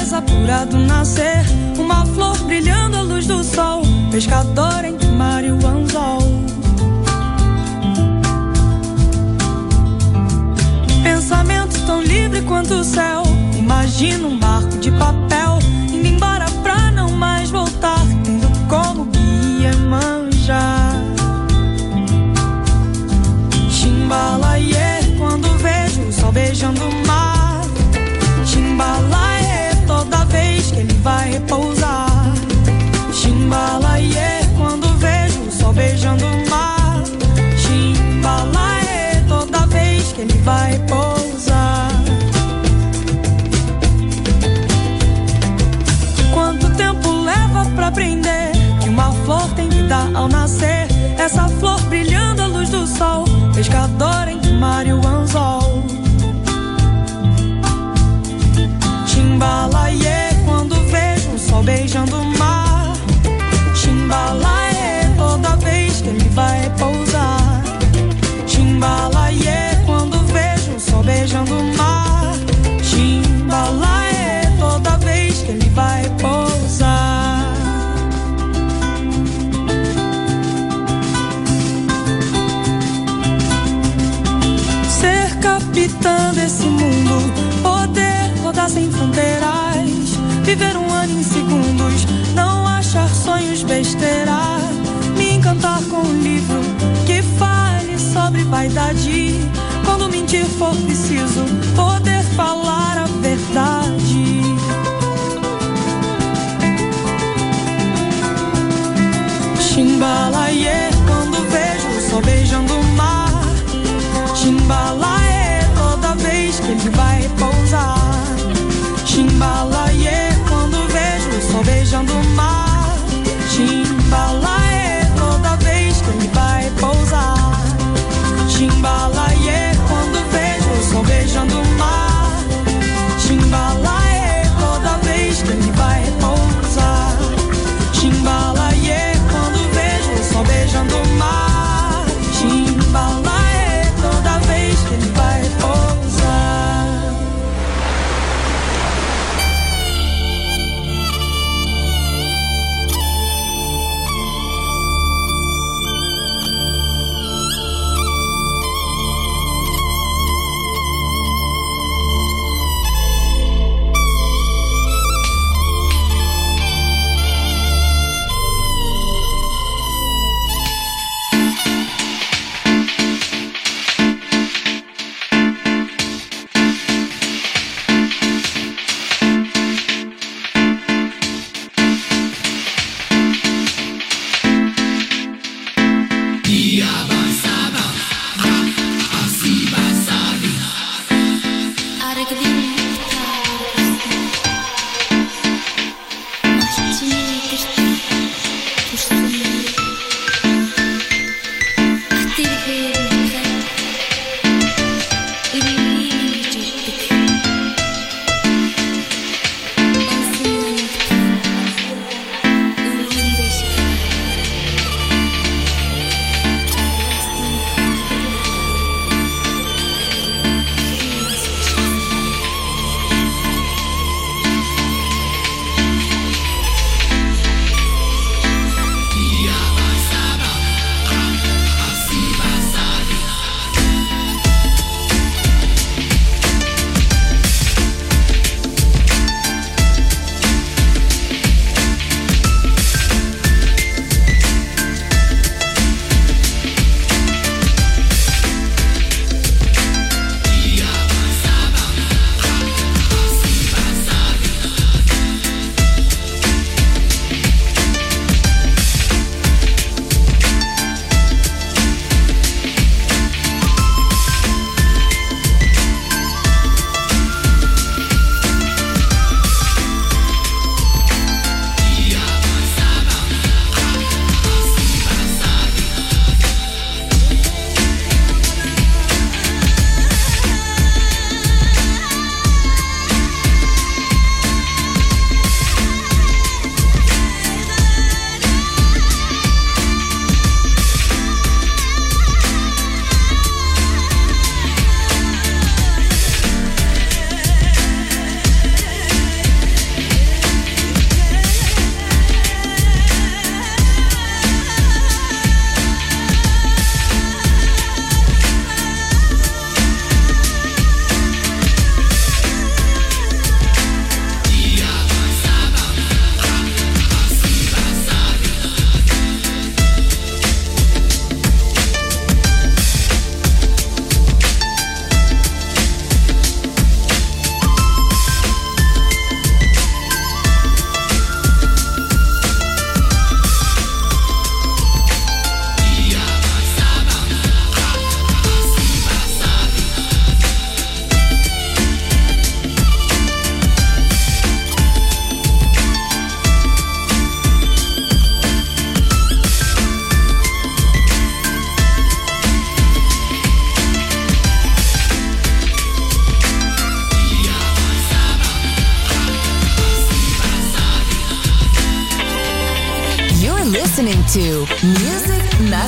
natureza apurado nascer. Uma flor brilhando à luz do sol. Pescador em mar e o anzol. Pensamento tão livre quanto o céu. Imagina um barco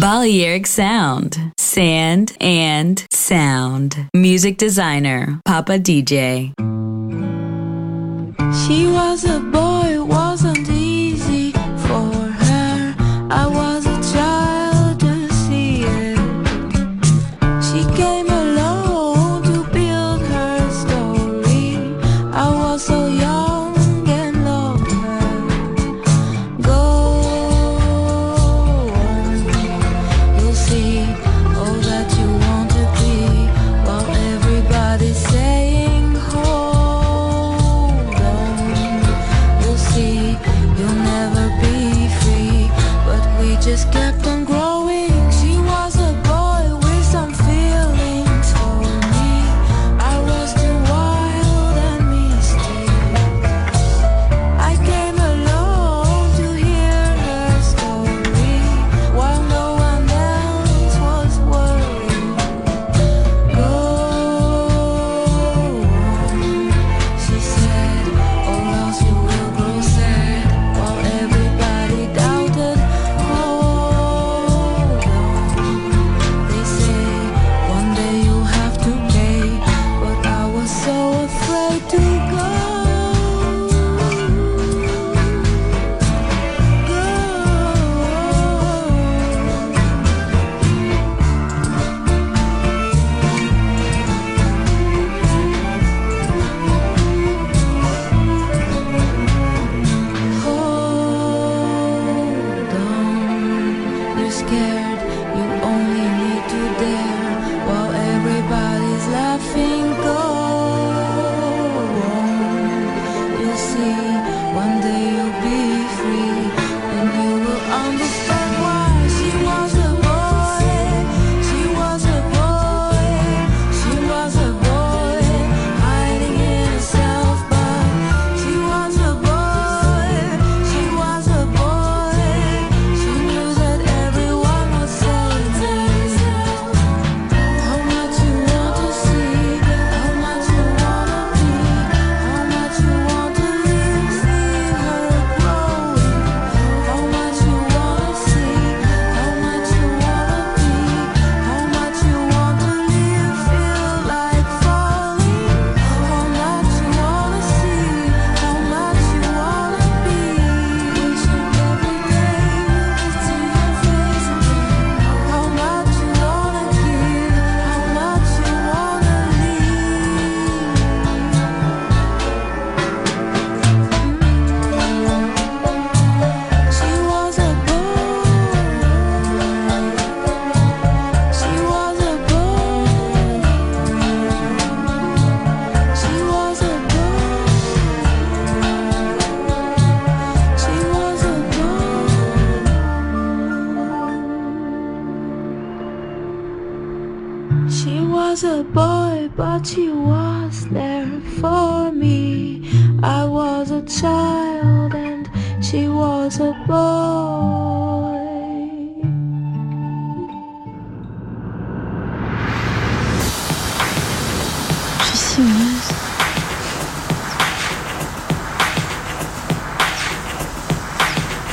Balearic Sound. Sand and Sound. Music designer, Papa DJ. She was a boy, was a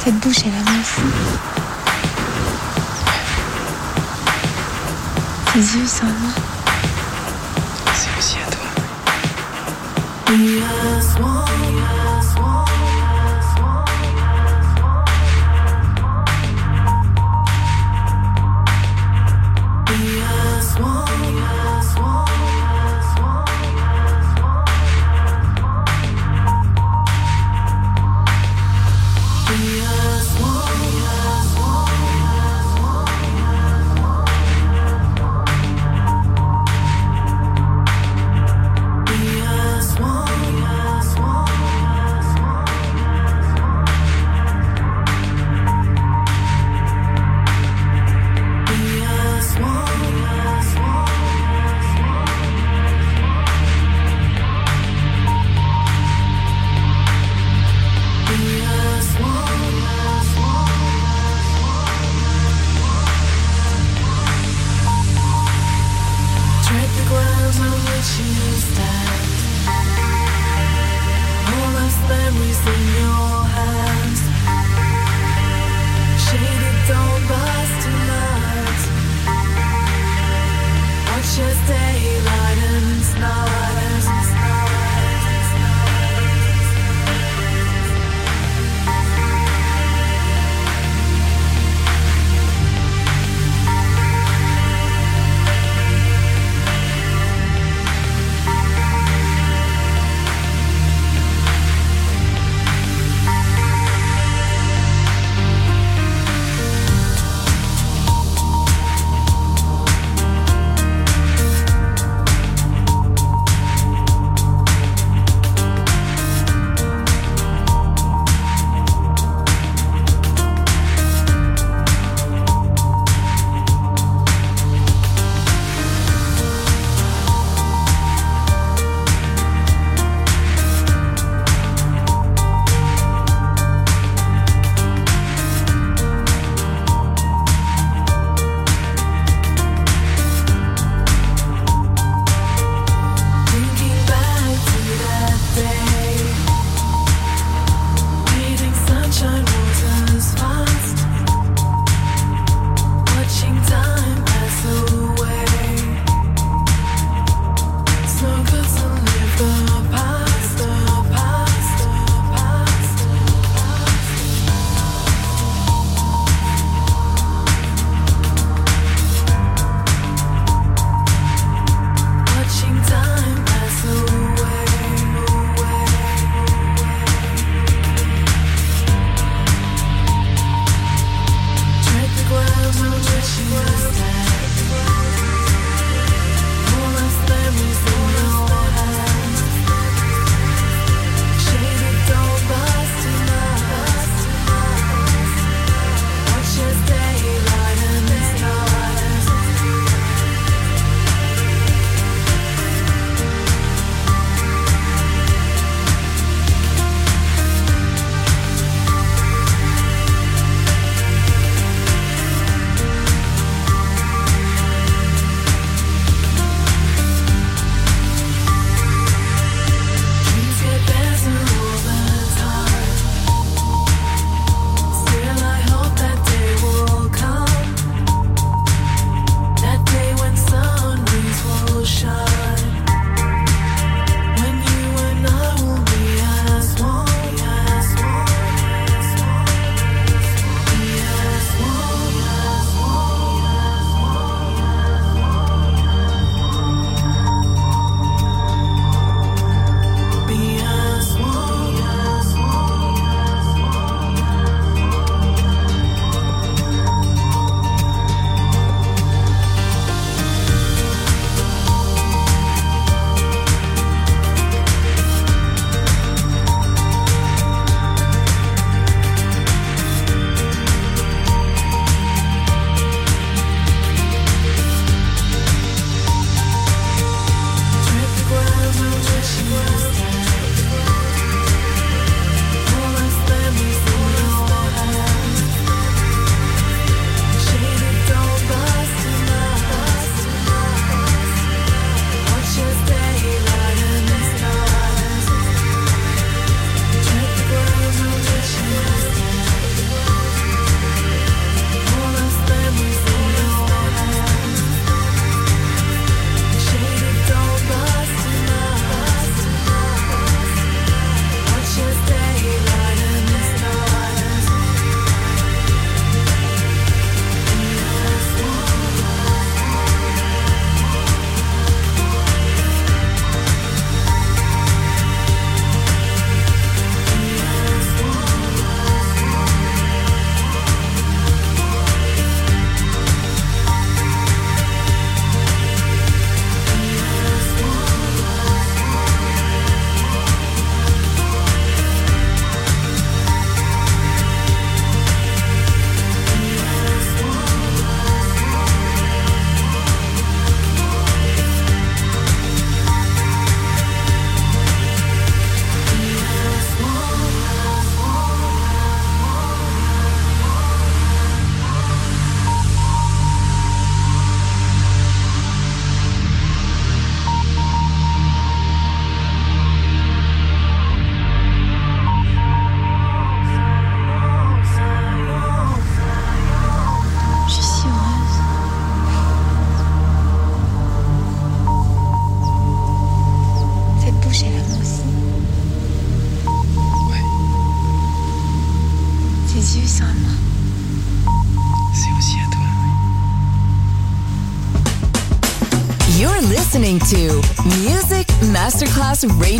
Cette bouche, elle a fou. Tes yeux, sont. à moi. C'est aussi à toi. Masterclass Radio,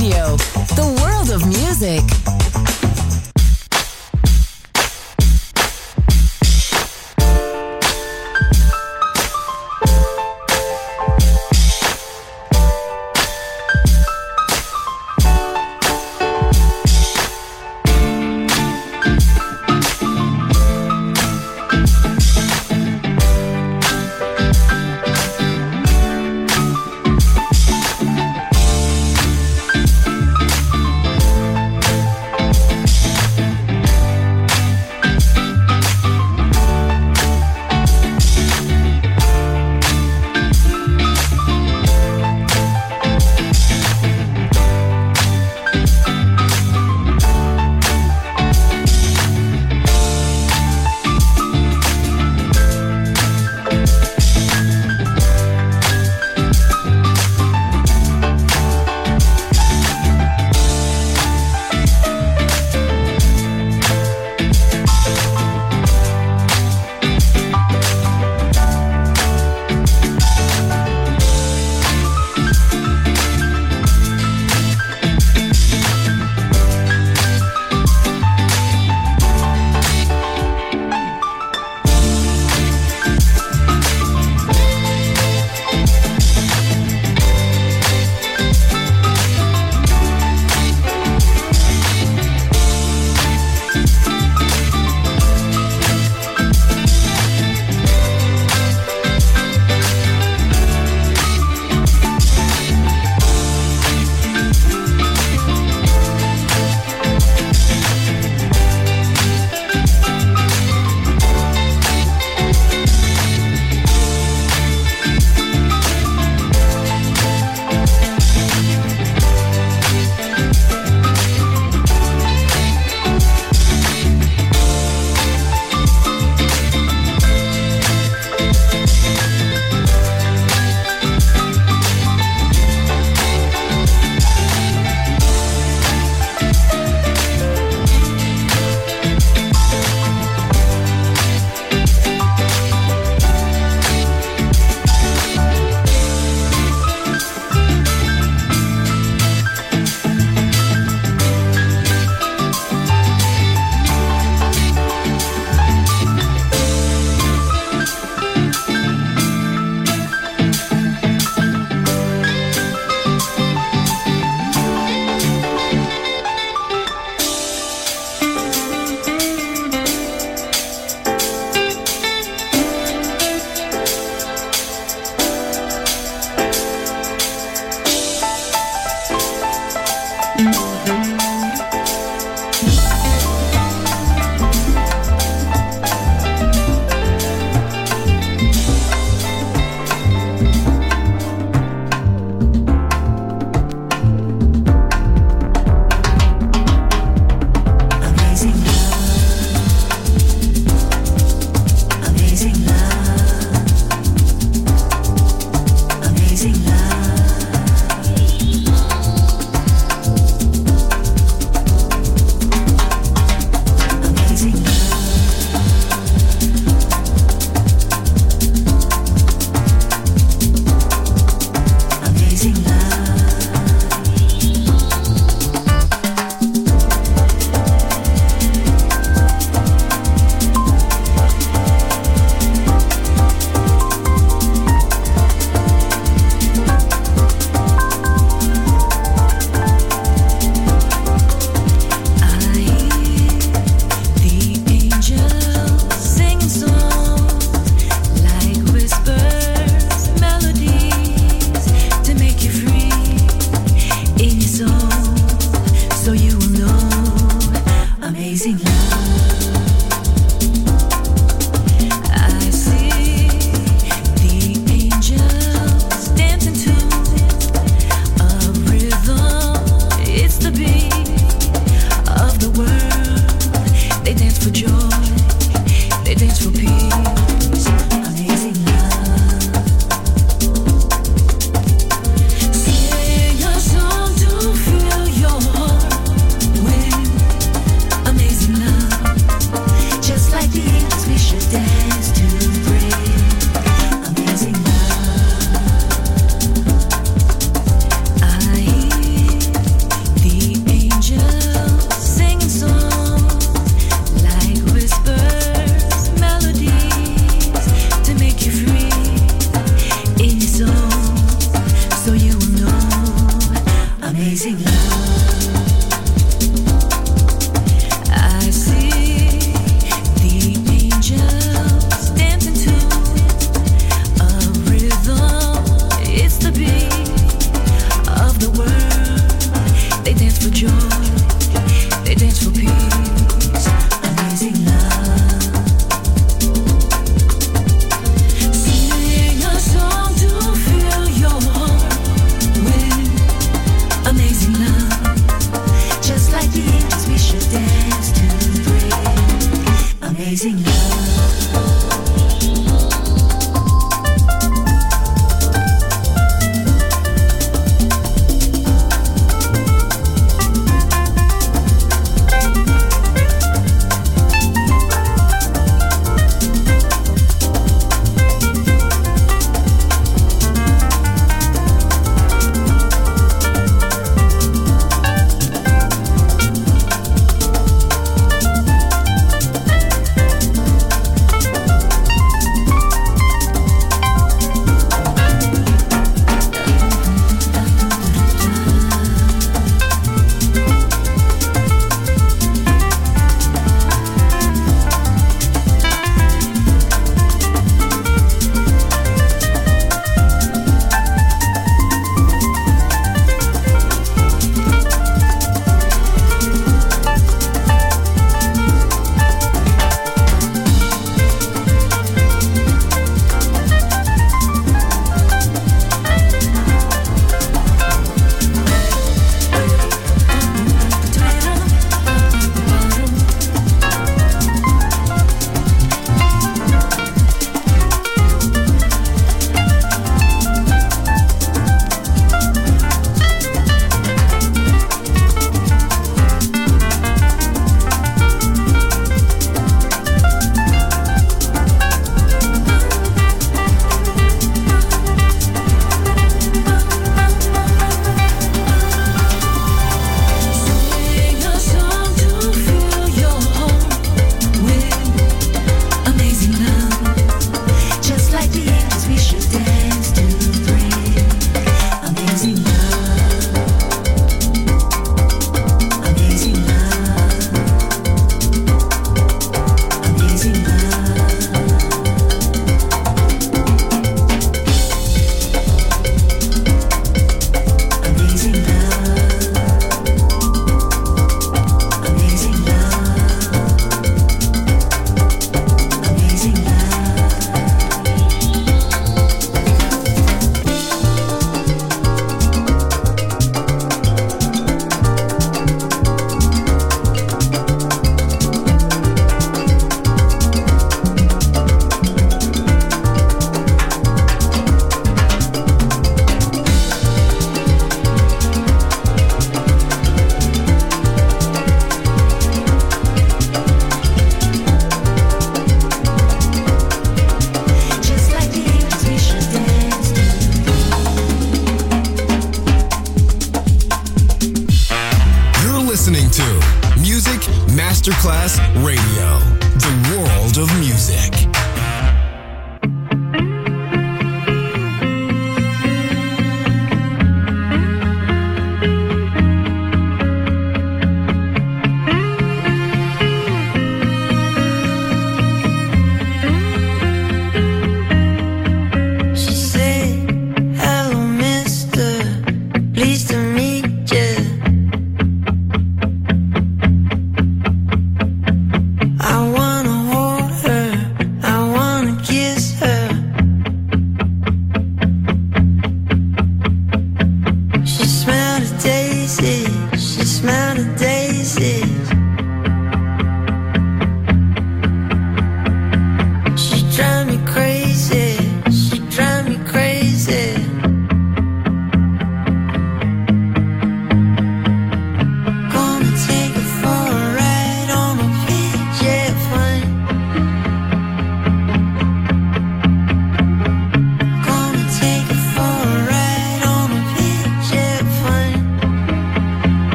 amazing love.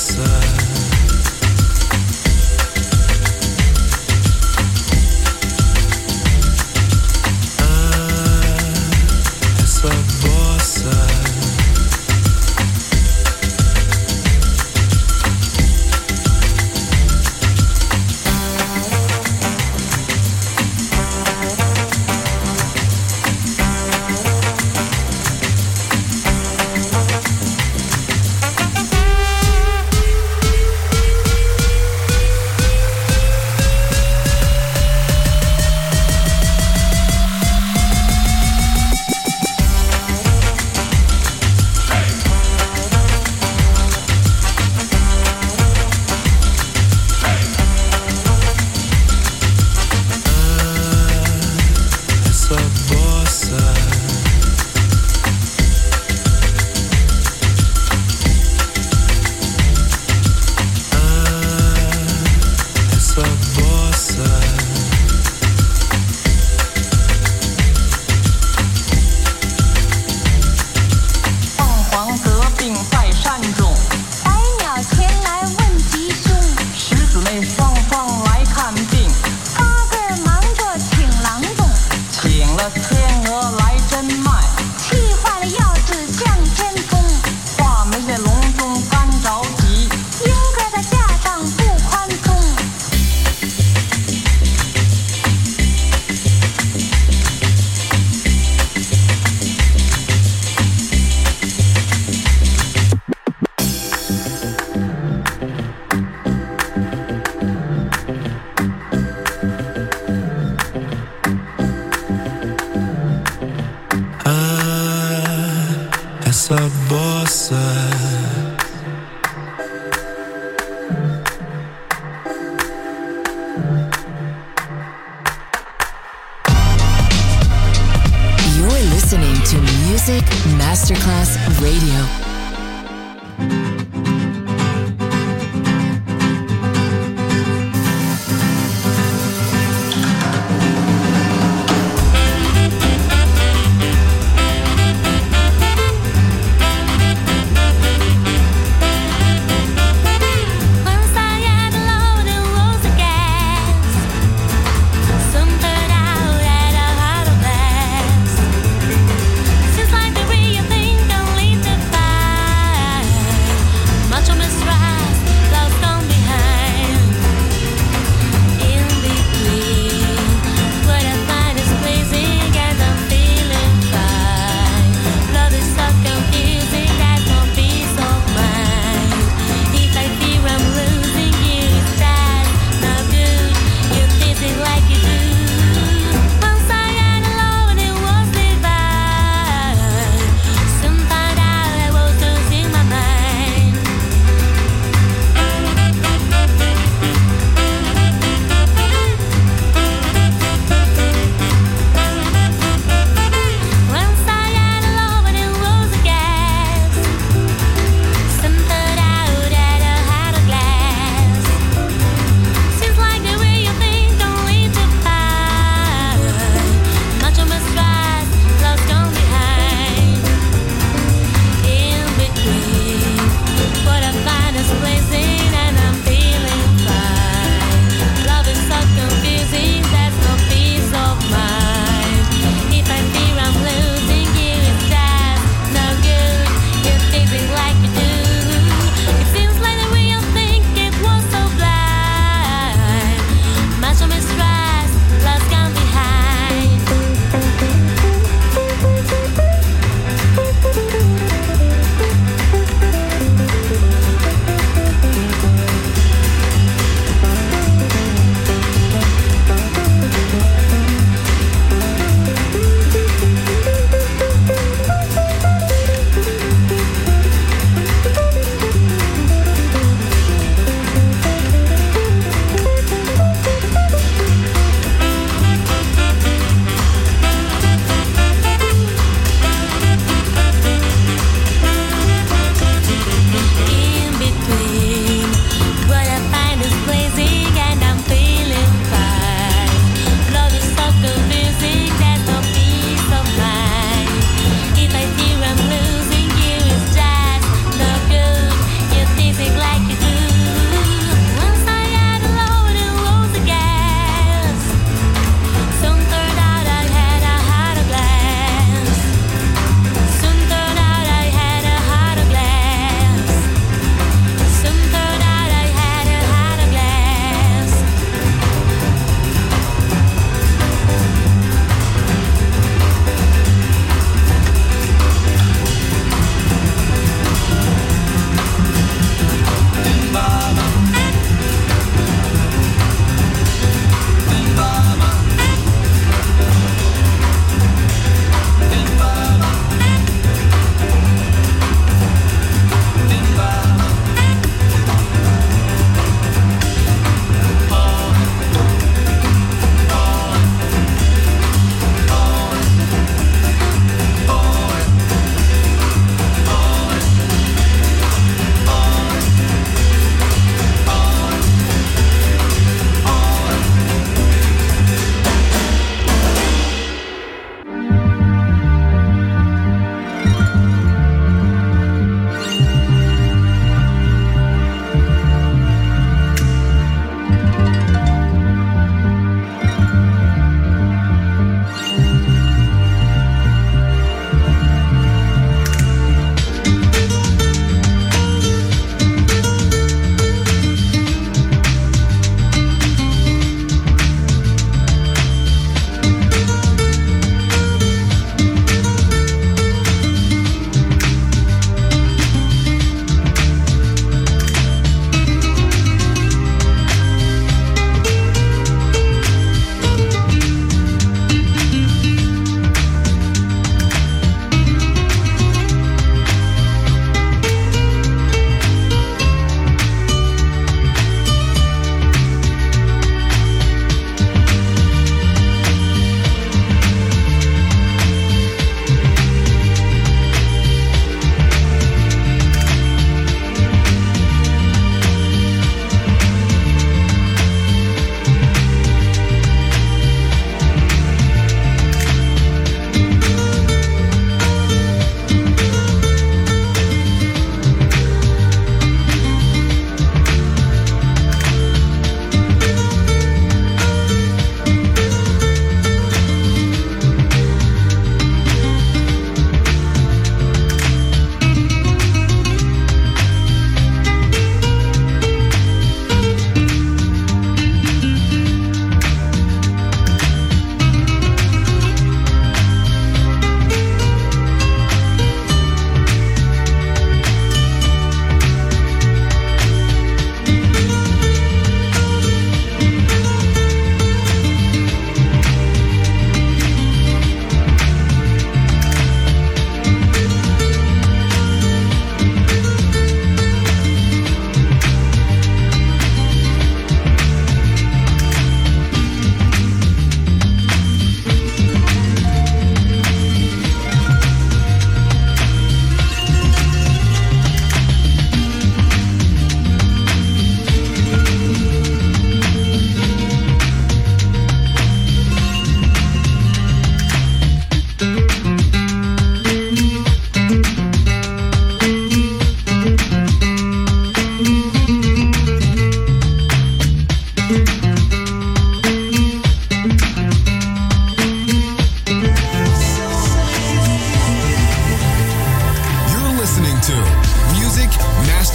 Bossa.